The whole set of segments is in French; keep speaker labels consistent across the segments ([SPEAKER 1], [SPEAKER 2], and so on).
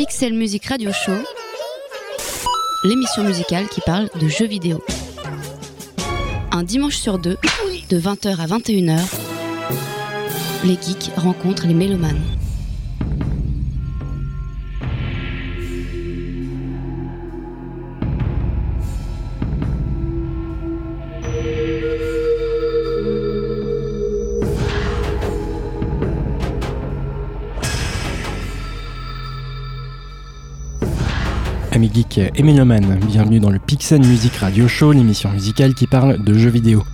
[SPEAKER 1] Pixel Music Radio Show, l'émission musicale qui parle de jeux vidéo. Un dimanche sur deux, de 20h à 21h, les geeks rencontrent les mélomanes.
[SPEAKER 2] Amis geeks et mélomanes, bienvenue dans le Pixel Music Radio Show, l'émission musicale qui parle de jeux vidéo.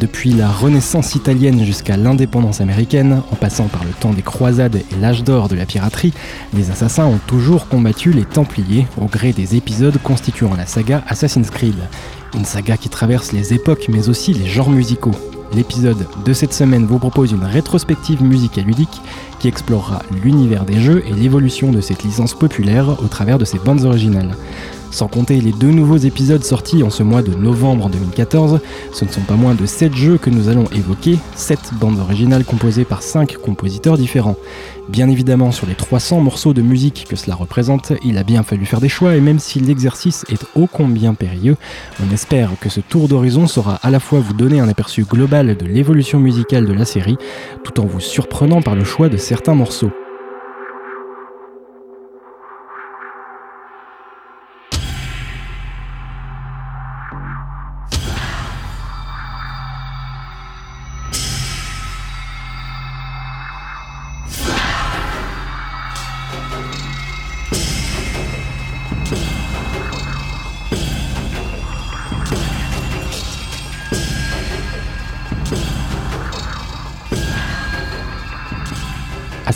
[SPEAKER 2] Depuis la Renaissance italienne jusqu'à l'indépendance américaine, en passant par le temps des croisades et l'âge d'or de la piraterie, les assassins ont toujours combattu les Templiers au gré des épisodes constituant la saga Assassin's Creed. Une saga qui traverse les époques mais aussi les genres musicaux. L'épisode de cette semaine vous propose une rétrospective musicale ludique qui explorera l'univers des jeux et l'évolution de cette licence populaire au travers de ses bandes originales. Sans compter les deux nouveaux épisodes sortis en ce mois de novembre 2014, ce ne sont pas moins de 7 jeux que nous allons évoquer, 7 bandes originales composées par 5 compositeurs différents. Bien évidemment, sur les 300 morceaux de musique que cela représente, il a bien fallu faire des choix et même si l'exercice est ô combien périlleux, on espère que ce tour d'horizon saura à la fois vous donner un aperçu global de l'évolution musicale de la série, tout en vous surprenant par le choix de certains morceaux.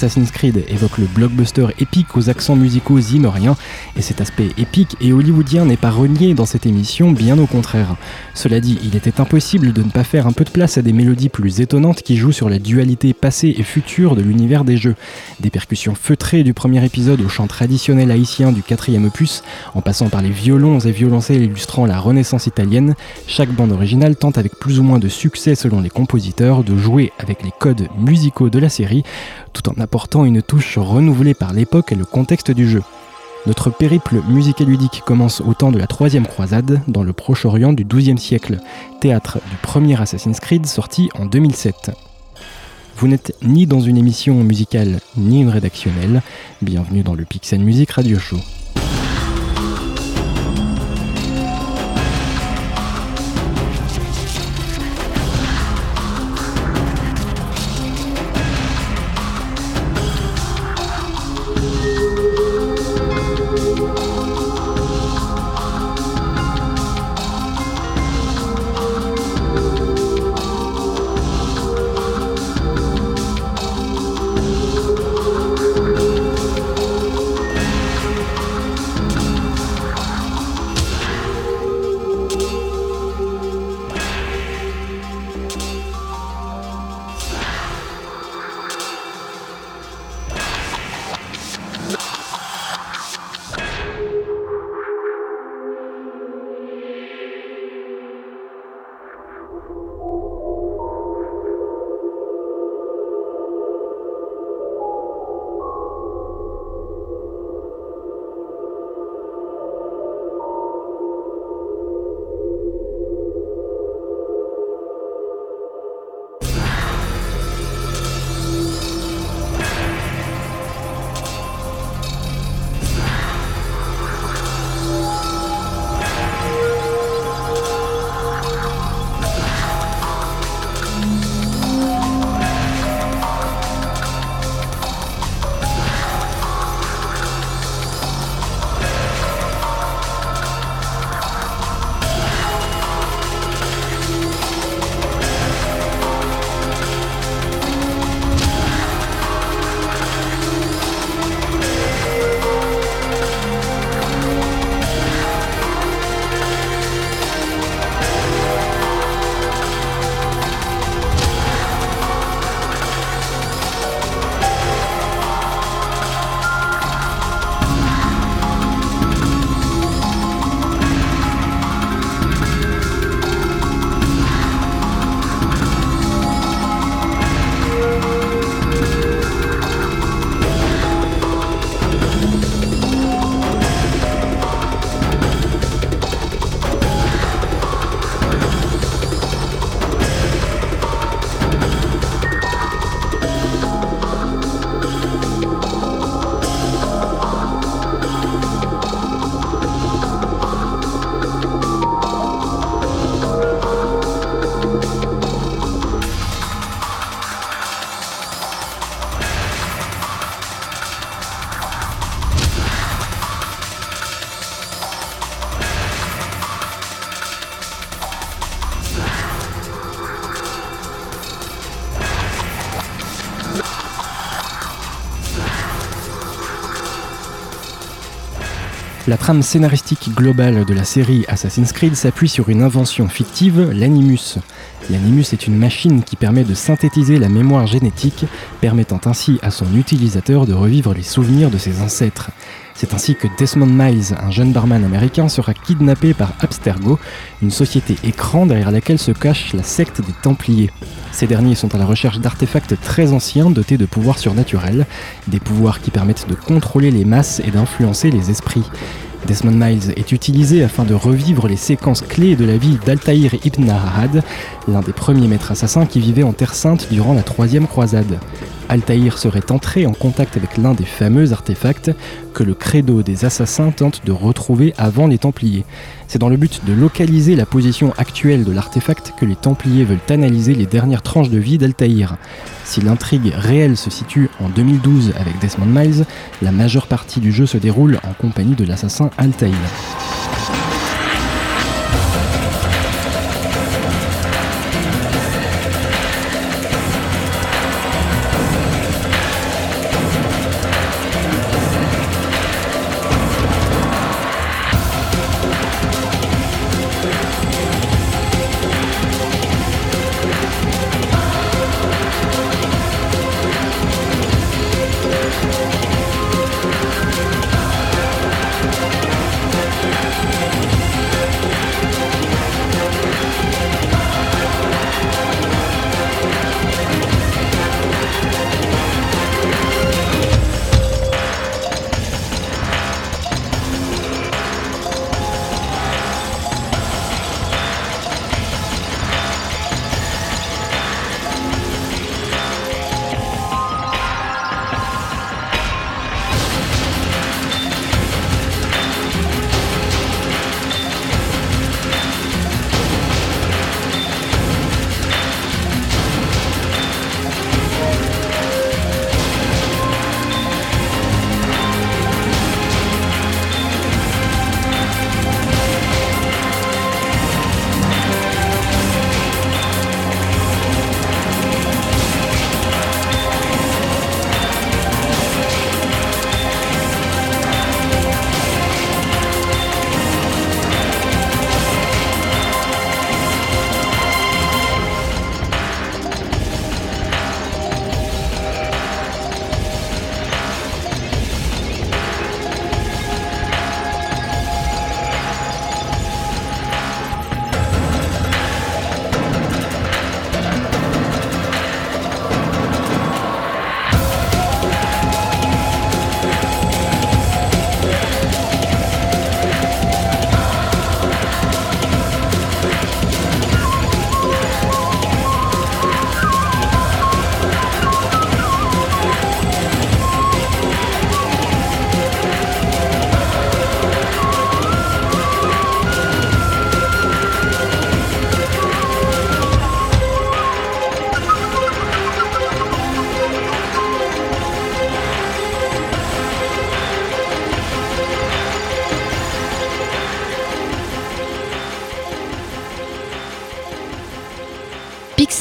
[SPEAKER 2] Assassin's Creed évoque le blockbuster épique aux accents musicaux zimoriens, et cet aspect épique et hollywoodien n'est pas renié dans cette émission, bien au contraire. Cela dit, il était impossible de ne pas faire un peu de place à des mélodies plus étonnantes qui jouent sur la dualité passée et future de l'univers des jeux. Des percussions feutrées du premier épisode au chant traditionnel haïtien du quatrième opus, en passant par les violons et violoncelles illustrant la Renaissance italienne, chaque bande originale tente avec plus ou moins de succès selon les compositeurs de jouer avec les codes musicaux de la série, tout en apportant une touche renouvelée par l'époque et le contexte du jeu. Notre périple musical-ludique commence au temps de la Troisième Croisade, dans le Proche-Orient du XIIe siècle, théâtre du premier Assassin's Creed sorti en 2007. Vous n'êtes ni dans une émission musicale ni une rédactionnelle, bienvenue dans le Pixel Music Radio Show. Trame scénaristique globale de la série Assassin's Creed s'appuie sur une invention fictive, l'Animus. L'Animus est une machine qui permet de synthétiser la mémoire génétique, permettant ainsi à son utilisateur de revivre les souvenirs de ses ancêtres. C'est ainsi que Desmond Miles, un jeune barman américain, sera kidnappé par Abstergo, une société écran derrière laquelle se cache la secte des Templiers. Ces derniers sont à la recherche d'artefacts très anciens dotés de pouvoirs surnaturels, des pouvoirs qui permettent de contrôler les masses et d'influencer les esprits. Desmond Miles est utilisé afin de revivre les séquences clés de la vie d'Altaïr ibn Arad, l'un des premiers maîtres assassins qui vivait en Terre Sainte durant la troisième croisade. Altaïr serait entré en contact avec l'un des fameux artefacts que le credo des assassins tente de retrouver avant les Templiers. C'est dans le but de localiser la position actuelle de l'artefact que les Templiers veulent analyser les dernières tranches de vie d'Altaïr. Si l'intrigue réelle se situe en 2012 avec Desmond Miles, la majeure partie du jeu se déroule en compagnie de l'assassin Altaïr.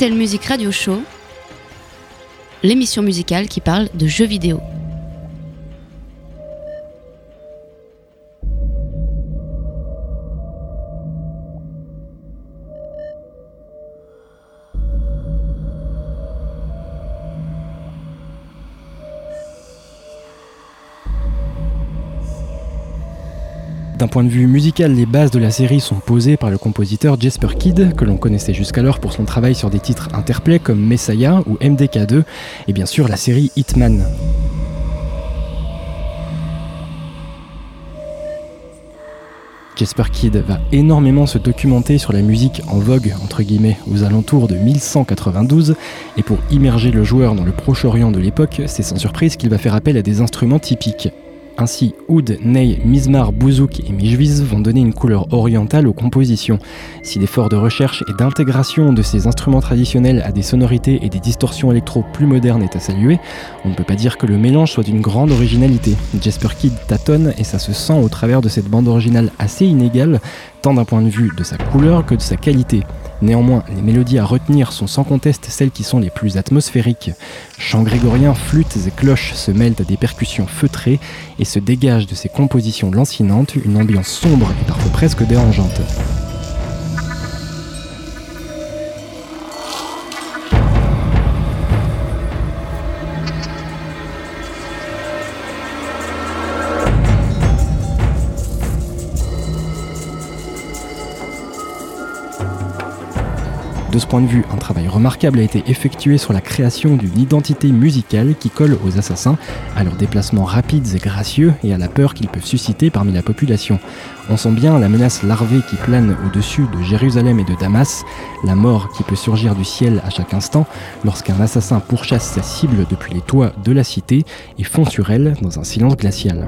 [SPEAKER 1] Pixel Music Radio Show, l'émission musicale qui parle de jeux vidéo.
[SPEAKER 2] Point de vue musical, les bases de la série sont posées par le compositeur Jasper Kidd, que l'on connaissait jusqu'alors pour son travail sur des titres interplay comme Messiah ou MDK2, et bien sûr la série Hitman. Jasper Kidd va énormément se documenter sur la musique en vogue, entre guillemets, aux alentours de 1192, et pour immerger le joueur dans le Proche-Orient de l'époque, c'est sans surprise qu'il va faire appel à des instruments typiques. Ainsi, oud, ney, mizmar, bouzouk et mijviz vont donner une couleur orientale aux compositions. Si l'effort de recherche et d'intégration de ces instruments traditionnels à des sonorités et des distorsions électro plus modernes est à saluer, on ne peut pas dire que le mélange soit d'une grande originalité. Jasper Kidd tâtonne et ça se sent au travers de cette bande originale assez inégale tant d'un point de vue de sa couleur que de sa qualité. Néanmoins, les mélodies à retenir sont sans conteste celles qui sont les plus atmosphériques. Chants grégoriens, flûtes et cloches se mêlent à des percussions feutrées et se dégagent de ces compositions lancinantes une ambiance sombre et parfois presque dérangeante. De ce point de vue, un travail remarquable a été effectué sur la création d'une identité musicale qui colle aux assassins, à leurs déplacements rapides et gracieux et à la peur qu'ils peuvent susciter parmi la population. On sent bien la menace larvée qui plane au-dessus de Jérusalem et de Damas, la mort qui peut surgir du ciel à chaque instant lorsqu'un assassin pourchasse sa cible depuis les toits de la cité et fond sur elle dans un silence glacial.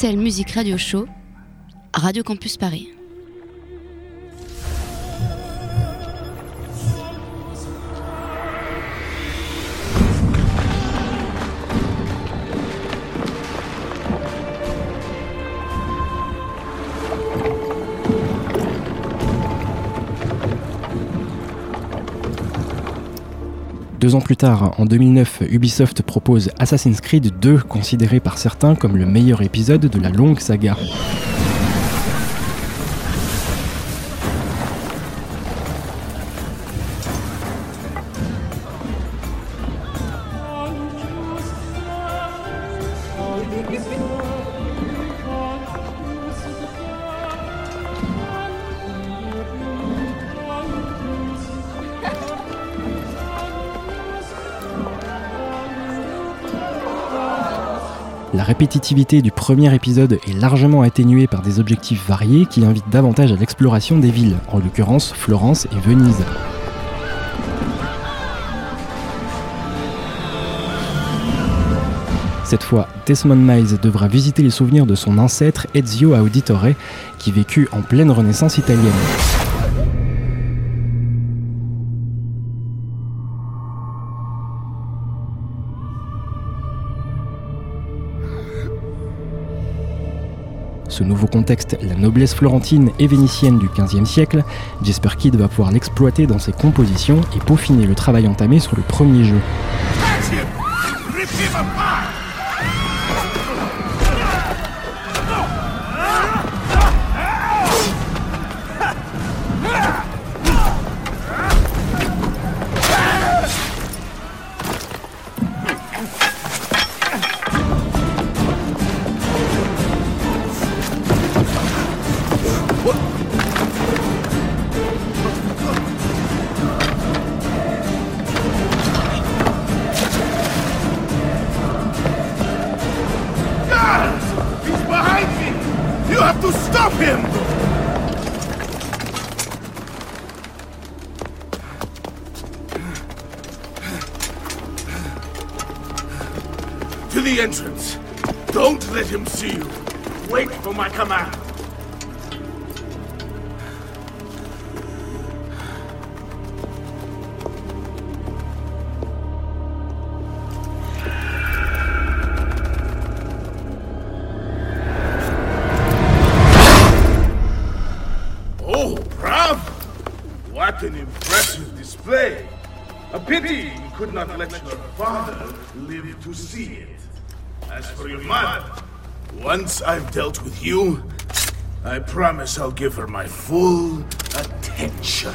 [SPEAKER 1] Pixel Music Radio Show, Radio Campus Paris.
[SPEAKER 2] Deux ans plus tard, en 2009, Ubisoft propose Assassin's Creed 2, considéré par certains comme le meilleur épisode de la longue saga. Répétitivité du premier épisode est largement atténuée par des objectifs variés qui invitent davantage à l'exploration des villes, en l'occurrence Florence et Venise. Cette fois, Desmond Miles devra visiter les souvenirs de son ancêtre Ezio Auditore, qui vécut en pleine Renaissance italienne. Nouveau contexte, la noblesse florentine et vénitienne du XVe siècle, Jasper Kidd va pouvoir l'exploiter dans ses compositions et peaufiner le travail entamé sur le premier jeu.
[SPEAKER 3] I've dealt with you, I promise I'll give her my full attention.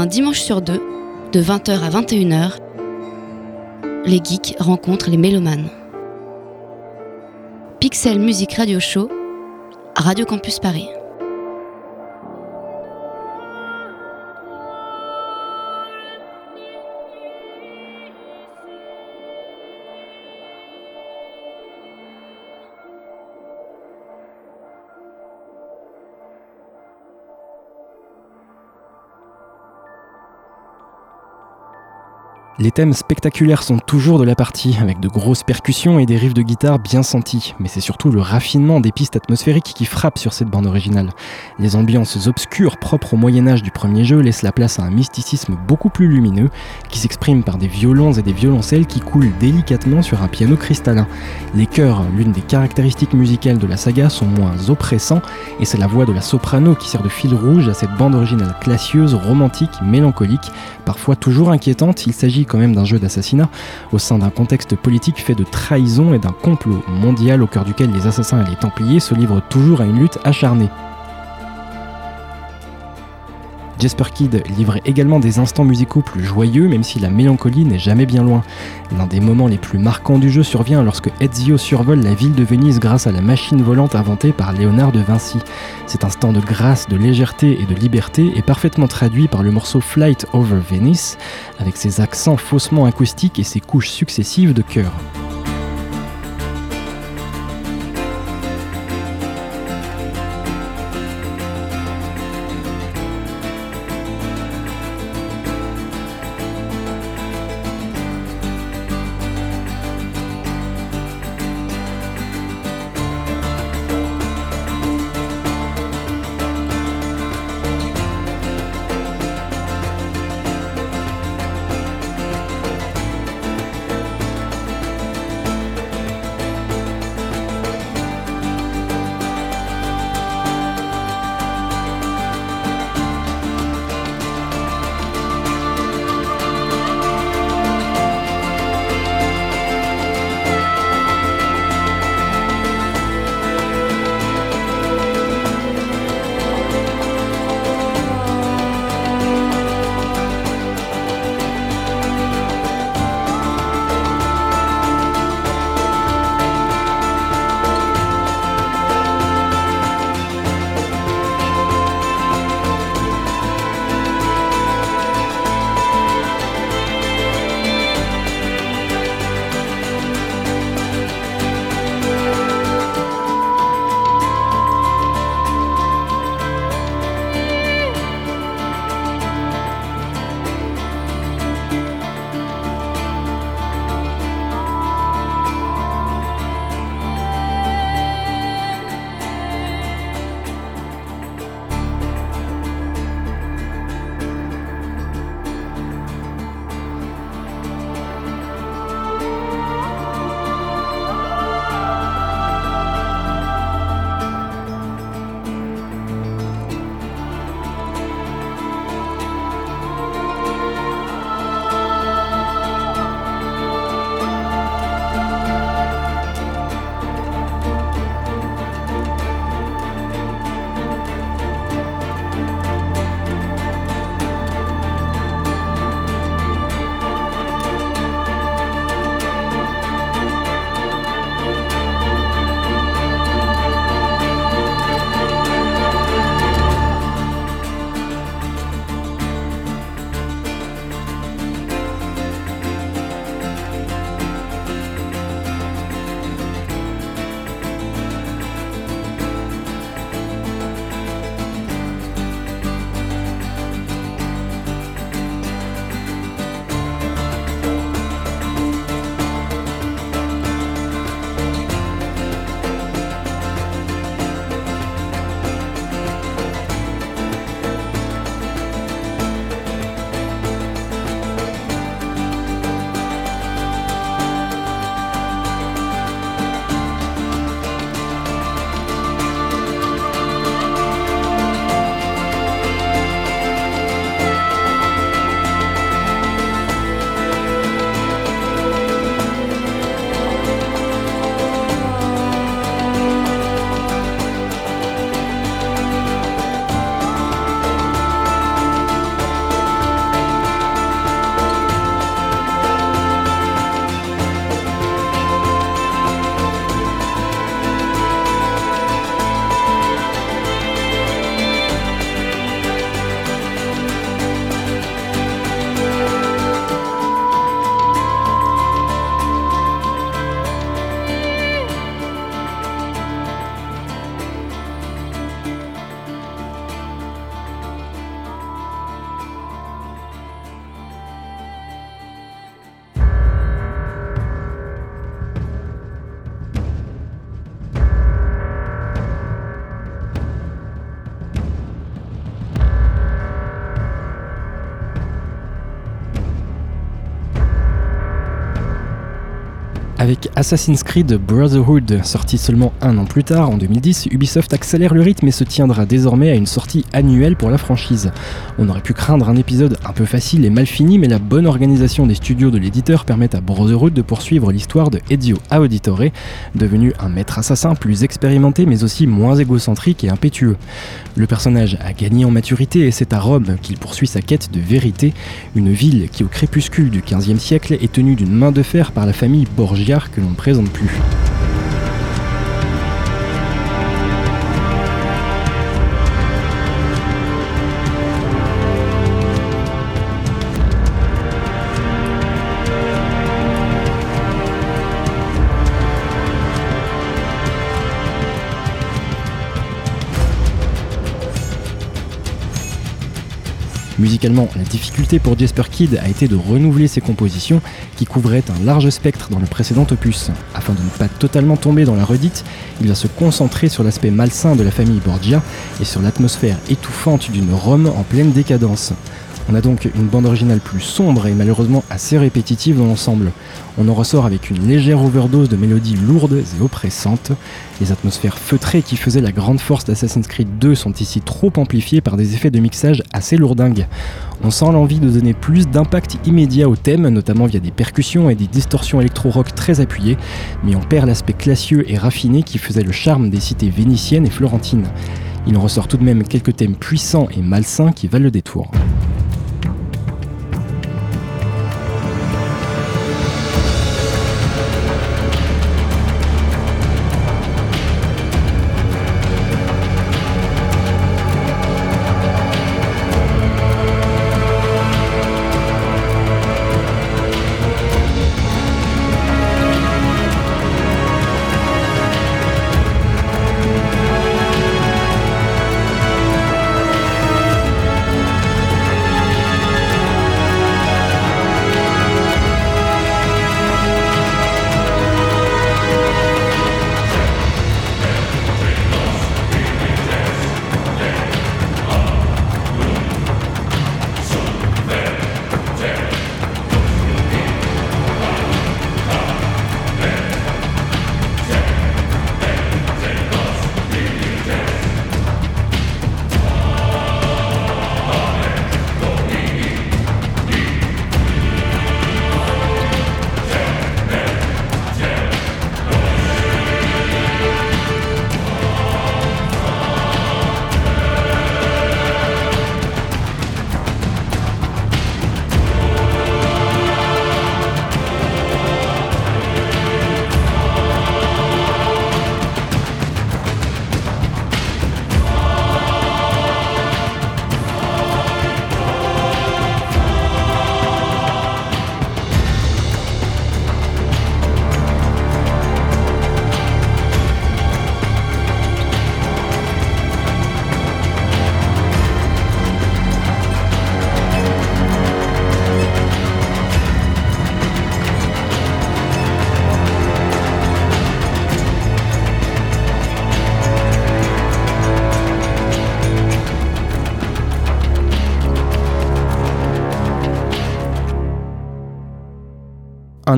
[SPEAKER 1] Un dimanche sur deux, de 20h à 21h, les geeks rencontrent les mélomanes. Pixel Music Radio Show, Radio Campus Paris.
[SPEAKER 2] Les thèmes spectaculaires sont toujours de la partie, avec de grosses percussions et des riffs de guitare bien sentis, mais c'est surtout le raffinement des pistes atmosphériques qui frappe sur cette bande originale. Les ambiances obscures propres au Moyen Âge du premier jeu laissent la place à un mysticisme beaucoup plus lumineux, qui s'exprime par des violons et des violoncelles qui coulent délicatement sur un piano cristallin. Les chœurs, l'une des caractéristiques musicales de la saga, sont moins oppressants, et c'est la voix de la soprano qui sert de fil rouge à cette bande originale classieuse, romantique, mélancolique, parfois toujours inquiétante. Il s'agit quand même d'un jeu d'assassinat au sein d'un contexte politique fait de trahison et d'un complot mondial au cœur duquel les assassins et les templiers se livrent toujours à une lutte acharnée. Jasper Kidd livre également des instants musicaux plus joyeux, même si la mélancolie n'est jamais bien loin. L'un des moments les plus marquants du jeu survient lorsque Ezio survole la ville de Venise grâce à la machine volante inventée par Léonard de Vinci. Cet instant de grâce, de légèreté et de liberté est parfaitement traduit par le morceau Flight Over Venice, avec ses accents faussement acoustiques et ses couches successives de chœur. Avec Assassin's Creed Brotherhood, sorti seulement un an plus tard, en 2010, Ubisoft accélère le rythme et se tiendra désormais à une sortie annuelle pour la franchise. On aurait pu craindre un épisode un peu facile et mal fini, mais la bonne organisation des studios de l'éditeur permet à Brotherhood de poursuivre l'histoire de Ezio Auditore, devenu un maître assassin plus expérimenté mais aussi moins égocentrique et impétueux. Le personnage a gagné en maturité et c'est à Rome qu'il poursuit sa quête de vérité, une ville qui au crépuscule du XVe siècle est tenue d'une main de fer par la famille Borgia que l'on ne présente plus. Musicalement, la difficulté pour Jasper Kidd a été de renouveler ses compositions qui couvraient un large spectre dans le précédent opus. Afin de ne pas totalement tomber dans la redite, il va se concentrer sur l'aspect malsain de la famille Borgia et sur l'atmosphère étouffante d'une Rome en pleine décadence. On a donc une bande originale plus sombre et malheureusement assez répétitive dans l'ensemble. On en ressort avec une légère overdose de mélodies lourdes et oppressantes. Les atmosphères feutrées qui faisaient la grande force d'Assassin's Creed 2 sont ici trop amplifiées par des effets de mixage assez lourdingues. On sent l'envie de donner plus d'impact immédiat au thème, notamment via des percussions et des distorsions électro-rock très appuyées, mais on perd l'aspect classieux et raffiné qui faisait le charme des cités vénitiennes et florentines. Il en ressort tout de même quelques thèmes puissants et malsains qui valent le détour.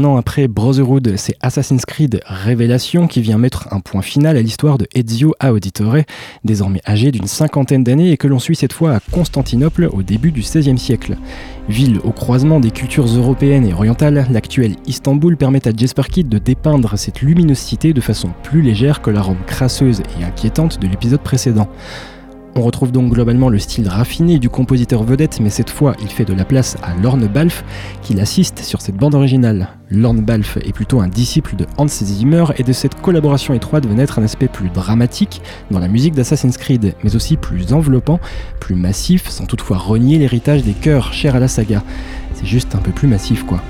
[SPEAKER 2] Après Brotherhood, c'est Assassin's Creed Révélation qui vient mettre un point final à l'histoire de Ezio Auditore, désormais âgé d'une cinquantaine d'années et que l'on suit cette fois à Constantinople au début du XVIe siècle. Ville au croisement des cultures européennes et orientales, l'actuel Istanbul permet à Jasper Kidd de dépeindre cette luminosité de façon plus légère que la Rome crasseuse et inquiétante de l'épisode précédent. On retrouve donc globalement le style raffiné du compositeur vedette, mais cette fois il fait de la place à Lorne Balfe, qui l'assiste sur cette bande originale. Lorne Balfe est plutôt un disciple de Hans Zimmer, et de cette collaboration étroite va naître un aspect plus dramatique dans la musique d'Assassin's Creed, mais aussi plus enveloppant, plus massif, sans toutefois renier l'héritage des chœurs chers à la saga. C'est juste un peu plus massif quoi.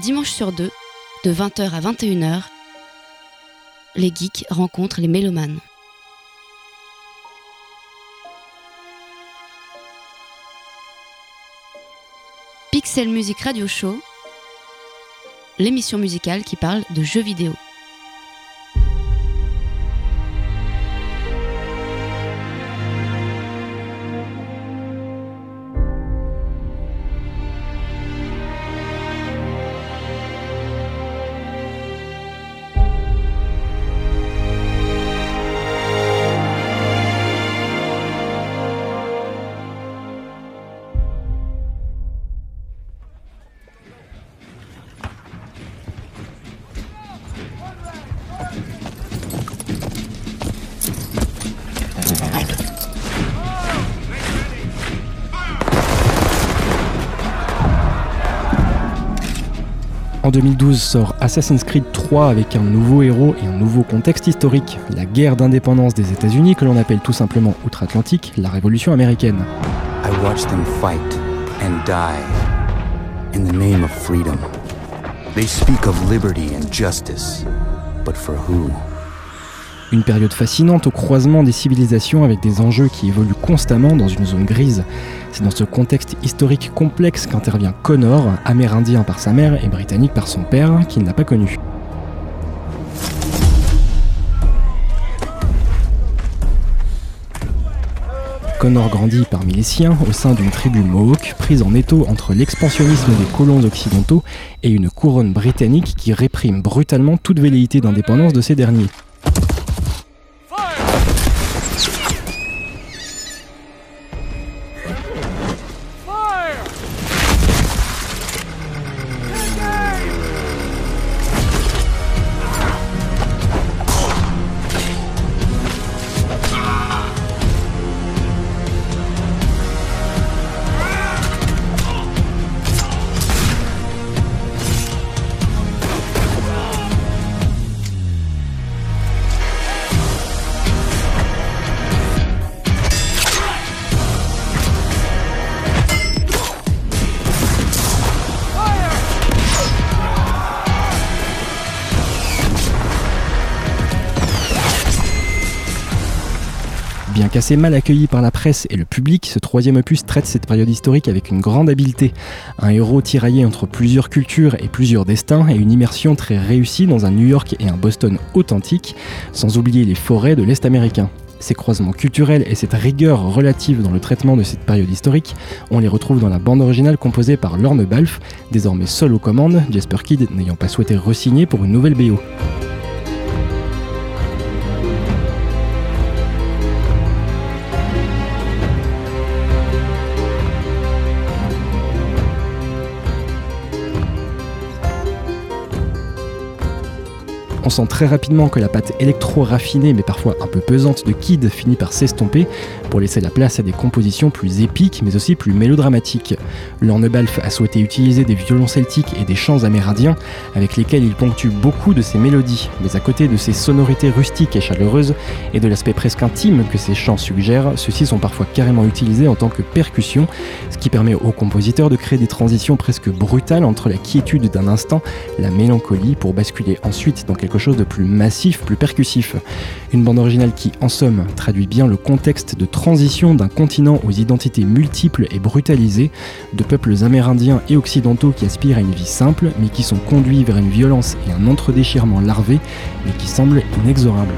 [SPEAKER 1] Dimanche sur deux, de 20h à 21h, les geeks rencontrent les mélomanes. Pixel Music Radio Show, l'émission musicale qui parle de jeux vidéo.
[SPEAKER 2] En 2012 sort Assassin's Creed 3 avec un nouveau héros et un nouveau contexte historique, la guerre d'indépendance des États-Unis que l'on appelle tout simplement outre-Atlantique la Révolution américaine.
[SPEAKER 4] I watched them fight and die in the name of freedom. They speak of liberty and justice, but for who?
[SPEAKER 2] Une période fascinante au croisement des civilisations avec des enjeux qui évoluent constamment dans une zone grise. C'est dans ce contexte historique complexe qu'intervient Connor, amérindien par sa mère et britannique par son père, qu'il n'a pas connu. Connor grandit parmi les siens au sein d'une tribu Mohawk prise en étau entre l'expansionnisme des colons occidentaux et une couronne britannique qui réprime brutalement toute velléité d'indépendance de ces derniers. Qu'assez mal accueilli par la presse et le public, ce troisième opus traite cette période historique avec une grande habileté. Un héros tiraillé entre plusieurs cultures et plusieurs destins et une immersion très réussie dans un New York et un Boston authentique, sans oublier les forêts de l'Est américain. Ces croisements culturels et cette rigueur relative dans le traitement de cette période historique, on les retrouve dans la bande originale composée par Lorne Balfe, désormais seul aux commandes, Jasper Kidd n'ayant pas souhaité re-signer pour une nouvelle BO. On sent très rapidement que la pâte électro-raffinée mais parfois un peu pesante de Kid finit par s'estomper pour laisser la place à des compositions plus épiques mais aussi plus mélodramatiques. Lorne Balfe a souhaité utiliser des violons celtiques et des chants amérindiens avec lesquels il ponctue beaucoup de ses mélodies, mais à côté de ces sonorités rustiques et chaleureuses et de l'aspect presque intime que ces chants suggèrent, ceux-ci sont parfois carrément utilisés en tant que percussion, ce qui permet au compositeur de créer des transitions presque brutales entre la quiétude d'un instant, la mélancolie pour basculer ensuite dans quelque chose de plus massif, plus percussif. Une bande originale qui, en somme, traduit bien le contexte de transition d'un continent aux identités multiples et brutalisées, de peuples amérindiens et occidentaux qui aspirent à une vie simple, mais qui sont conduits vers une violence et un entre-déchirement larvé, mais qui semblent inexorables.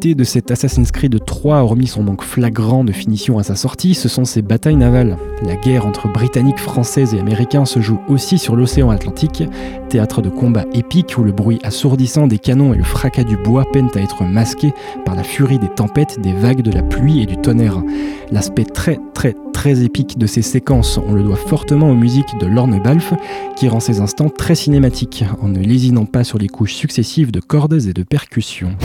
[SPEAKER 2] De cet Assassin's Creed 3, hormis son manque flagrant de finition à sa sortie, ce sont ses batailles navales. La guerre entre Britanniques, Françaises et Américains se joue aussi sur l'océan Atlantique, théâtre de combats épiques où le bruit assourdissant des canons et le fracas du bois peinent à être masqués par la furie des tempêtes, des vagues, de la pluie et du tonnerre. L'aspect très très très épique de ces séquences, on le doit fortement aux musiques de Lorne Balfe, qui rend ces instants très cinématiques, en ne lésinant pas sur les couches successives de cordes et de percussions.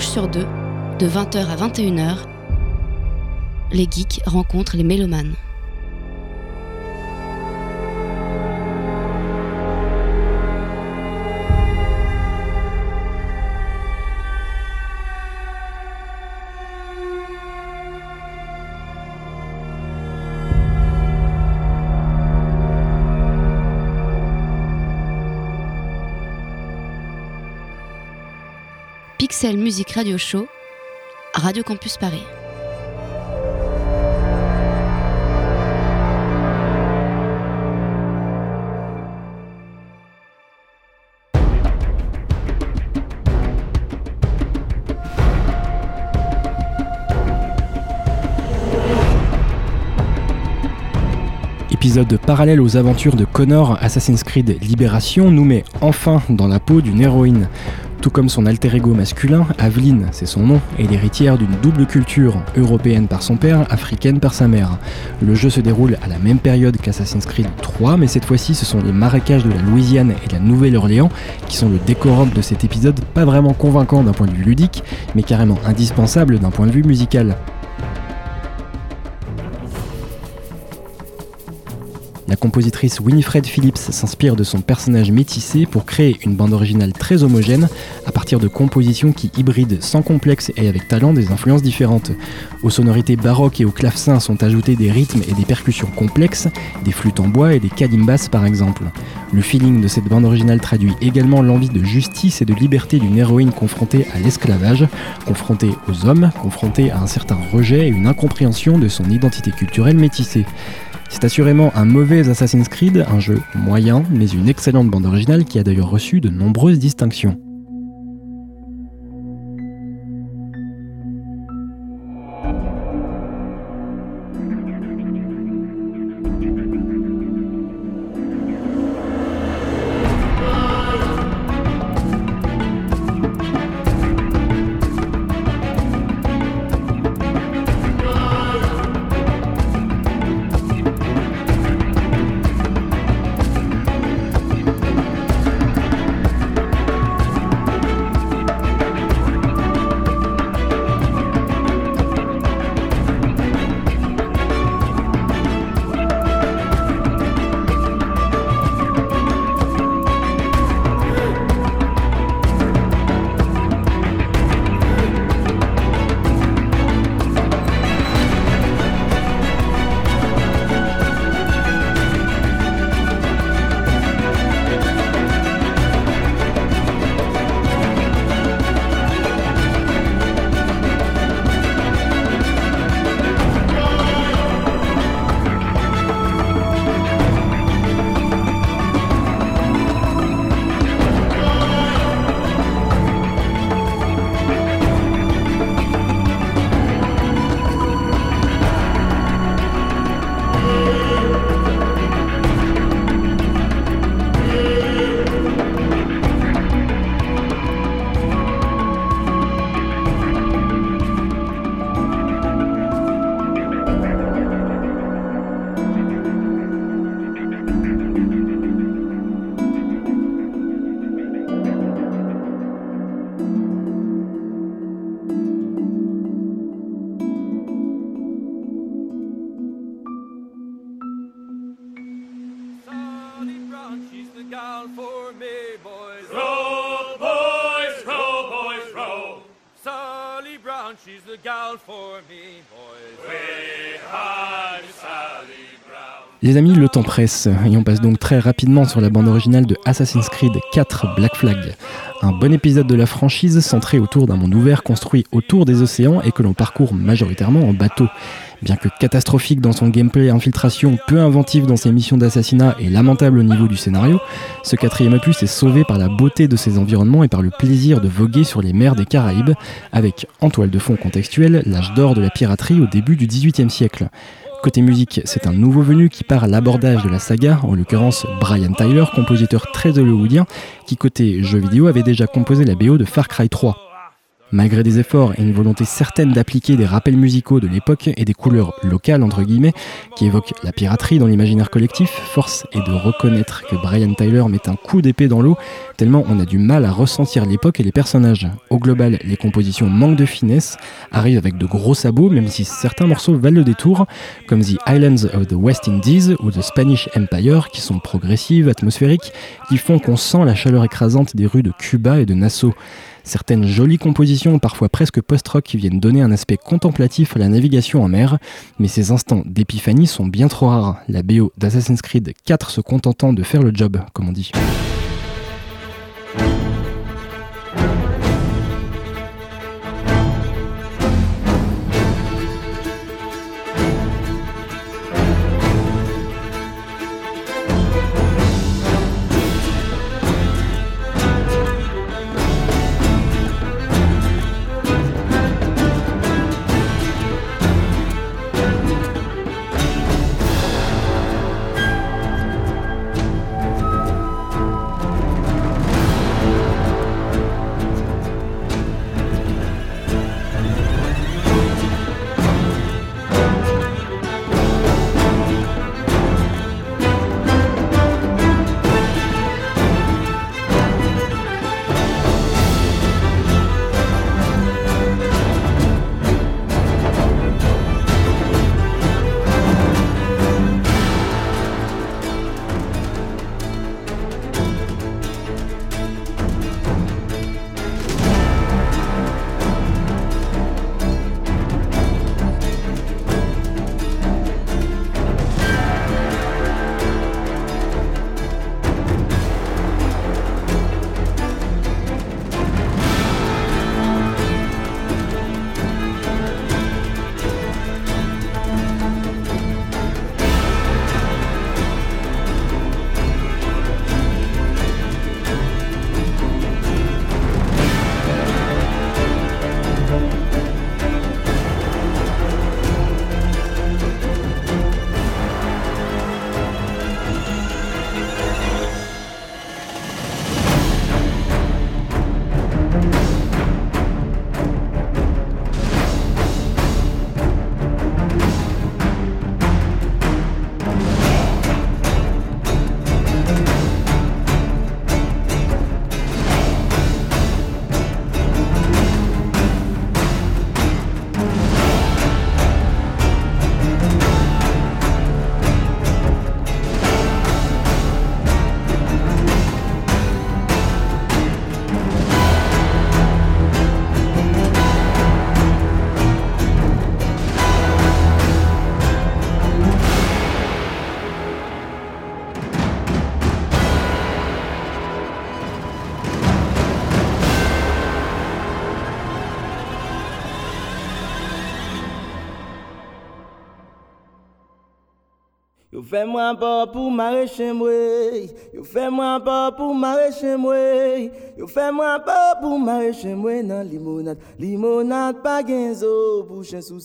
[SPEAKER 1] Sur deux, de 20h à 21h, les geeks rencontrent les mélomanes. Music Radio Show, Radio Campus Paris.
[SPEAKER 2] Épisode parallèle aux aventures de Connor, Assassin's Creed Libération nous met enfin dans la peau d'une héroïne. Tout comme son alter ego masculin, Aveline, c'est son nom, est l'héritière d'une double culture, européenne par son père, africaine par sa mère. Le jeu se déroule à la même période qu'Assassin's Creed 3, mais cette fois-ci ce sont les marécages de la Louisiane et de la Nouvelle-Orléans qui sont le décorum de cet épisode, pas vraiment convaincant d'un point de vue ludique, mais carrément indispensable d'un point de vue musical. La compositrice Winifred Phillips s'inspire de son personnage métissé pour créer une bande originale très homogène à partir de compositions qui hybrident sans complexe et avec talent des influences différentes. Aux sonorités baroques et au clavecin sont ajoutés des rythmes et des percussions complexes, des flûtes en bois et des kalimbas par exemple. Le feeling de cette bande originale traduit également l'envie de justice et de liberté d'une héroïne confrontée à l'esclavage, confrontée aux hommes, confrontée à un certain rejet et une incompréhension de son identité culturelle métissée. C'est assurément un mauvais Assassin's Creed, un jeu moyen, mais une excellente bande originale qui a d'ailleurs reçu de nombreuses distinctions. Les amis, le temps presse et on passe donc très rapidement sur la bande originale de Assassin's Creed 4 Black Flag. Un bon épisode de la franchise centré autour d'un monde ouvert construit autour des océans et que l'on parcourt majoritairement en bateau. Bien que catastrophique dans son gameplay infiltration, peu inventif dans ses missions d'assassinat et lamentable au niveau du scénario, ce quatrième opus est sauvé par la beauté de ses environnements et par le plaisir de voguer sur les mers des Caraïbes, avec en toile de fond contextuelle l'âge d'or de la piraterie au début du XVIIIe siècle. Côté musique, c'est un nouveau venu qui part à l'abordage de la saga, en l'occurrence Brian Tyler, compositeur très hollywoodien, qui côté jeux vidéo avait déjà composé la BO de Far Cry 3. Malgré des efforts et une volonté certaine d'appliquer des rappels musicaux de l'époque et des couleurs locales entre guillemets qui évoquent la piraterie dans l'imaginaire collectif, force est de reconnaître que Brian Tyler met un coup d'épée dans l'eau tellement on a du mal à ressentir l'époque et les personnages. Au global, les compositions manquent de finesse, arrivent avec de gros sabots même si certains morceaux valent le détour, comme The Islands of the West Indies ou The Spanish Empire qui sont progressives, atmosphériques, qui font qu'on sent la chaleur écrasante des rues de Cuba et de Nassau. Certaines jolies compositions, parfois presque post-rock, qui viennent donner un aspect contemplatif à la navigation en mer, mais ces instants d'épiphanie sont bien trop rares, la BO d'Assassin's Creed 4 se contentant de faire le job, comme on dit.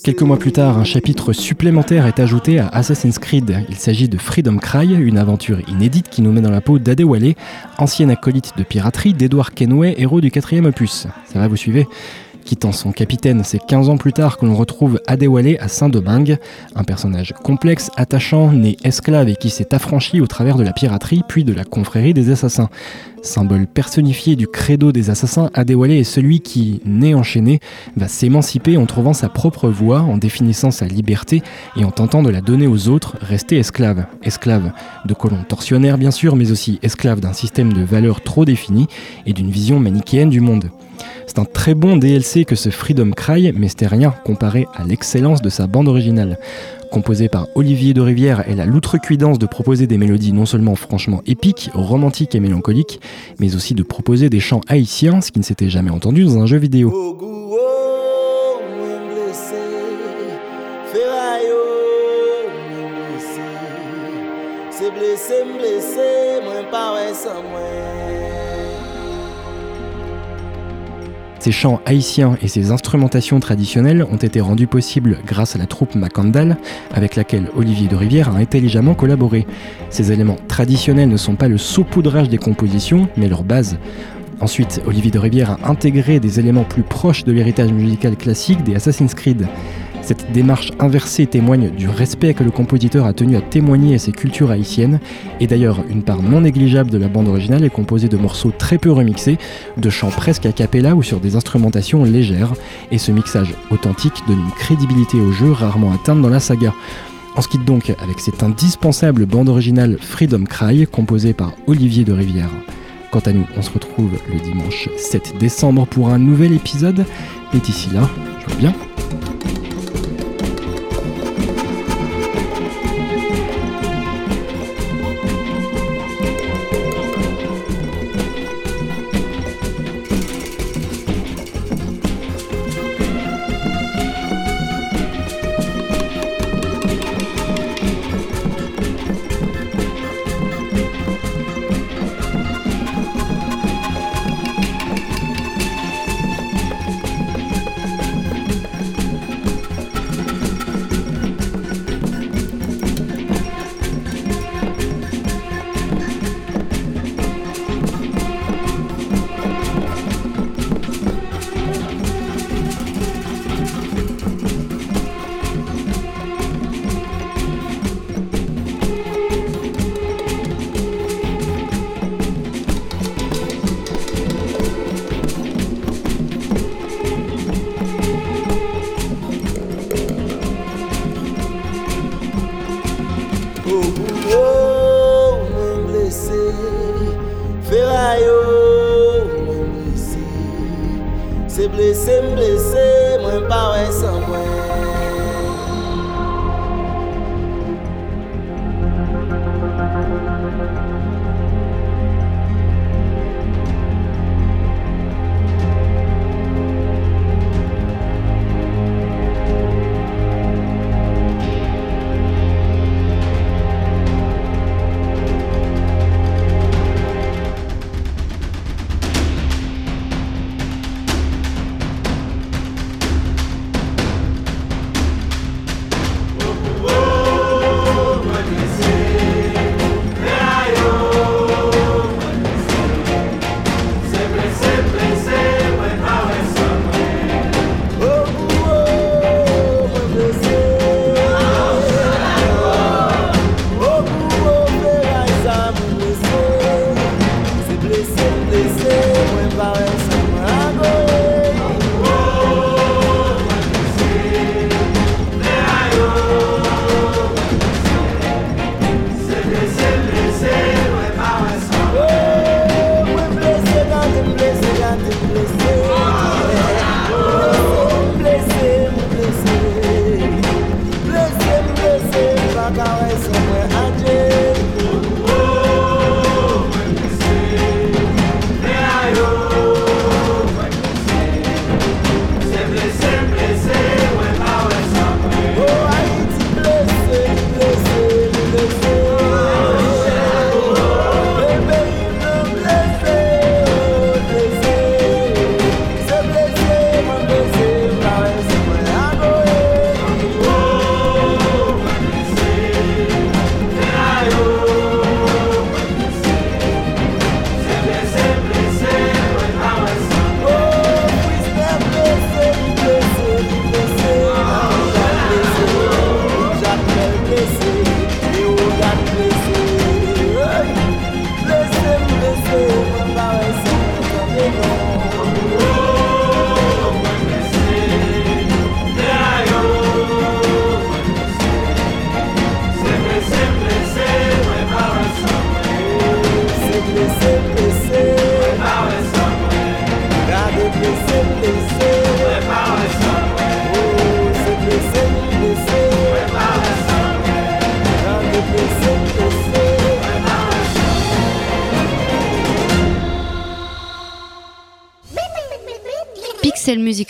[SPEAKER 2] Quelques mois plus tard, un chapitre supplémentaire est ajouté à Assassin's Creed. Il s'agit de Freedom Cry, une aventure inédite qui nous met dans la peau d'Adewale, ancienne acolyte de piraterie d'Edward Kenway, héros du quatrième opus. Ça va, vous suivez? Quittant son capitaine, c'est 15 ans plus tard que l'on retrouve Adewale à Saint-Domingue, un personnage complexe, attachant, né esclave et qui s'est affranchi au travers de la piraterie puis de la confrérie des assassins. Symbole personnifié du credo des assassins, Adewale est celui qui, né enchaîné, va s'émanciper en trouvant sa propre voie, en définissant sa liberté et en tentant de la donner aux autres, rester esclave. Esclave de colons tortionnaires bien sûr, mais aussi esclave d'un système de valeurs trop défini et d'une vision manichéenne du monde. C'est un très bon DLC que ce Freedom Cry, mais c'était rien comparé à l'excellence de sa bande originale. Composée par Olivier de Rivière, elle a l'outrecuidance de proposer des mélodies non seulement franchement épiques, romantiques et mélancoliques, mais aussi de proposer des chants haïtiens, ce qui ne s'était jamais entendu dans un jeu vidéo. Ces chants haïtiens et ces instrumentations traditionnelles ont été rendus possibles grâce à la troupe Macandal, avec laquelle Olivier de Rivière a intelligemment collaboré. Ces éléments traditionnels ne sont pas le saupoudrage des compositions, mais leur base. Ensuite, Olivier de Rivière a intégré des éléments plus proches de l'héritage musical classique des Assassin's Creed. Cette démarche inversée témoigne du respect que le compositeur a tenu à témoigner à ses cultures haïtiennes, et d'ailleurs une part non négligeable de la bande originale est composée de morceaux très peu remixés, de chants presque a cappella ou sur des instrumentations légères, et ce mixage authentique donne une crédibilité au jeu rarement atteinte dans la saga. On se quitte donc avec cette indispensable bande originale Freedom Cry composée par Olivier de Rivière. Quant à nous, on se retrouve le dimanche 7 décembre pour un nouvel épisode. Et d'ici là, je vous bien.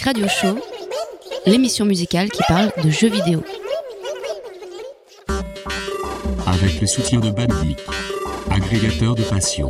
[SPEAKER 1] Radio Show, l'émission musicale qui parle de jeux vidéo.
[SPEAKER 4] Avec le soutien de Bandic, agrégateur de passion.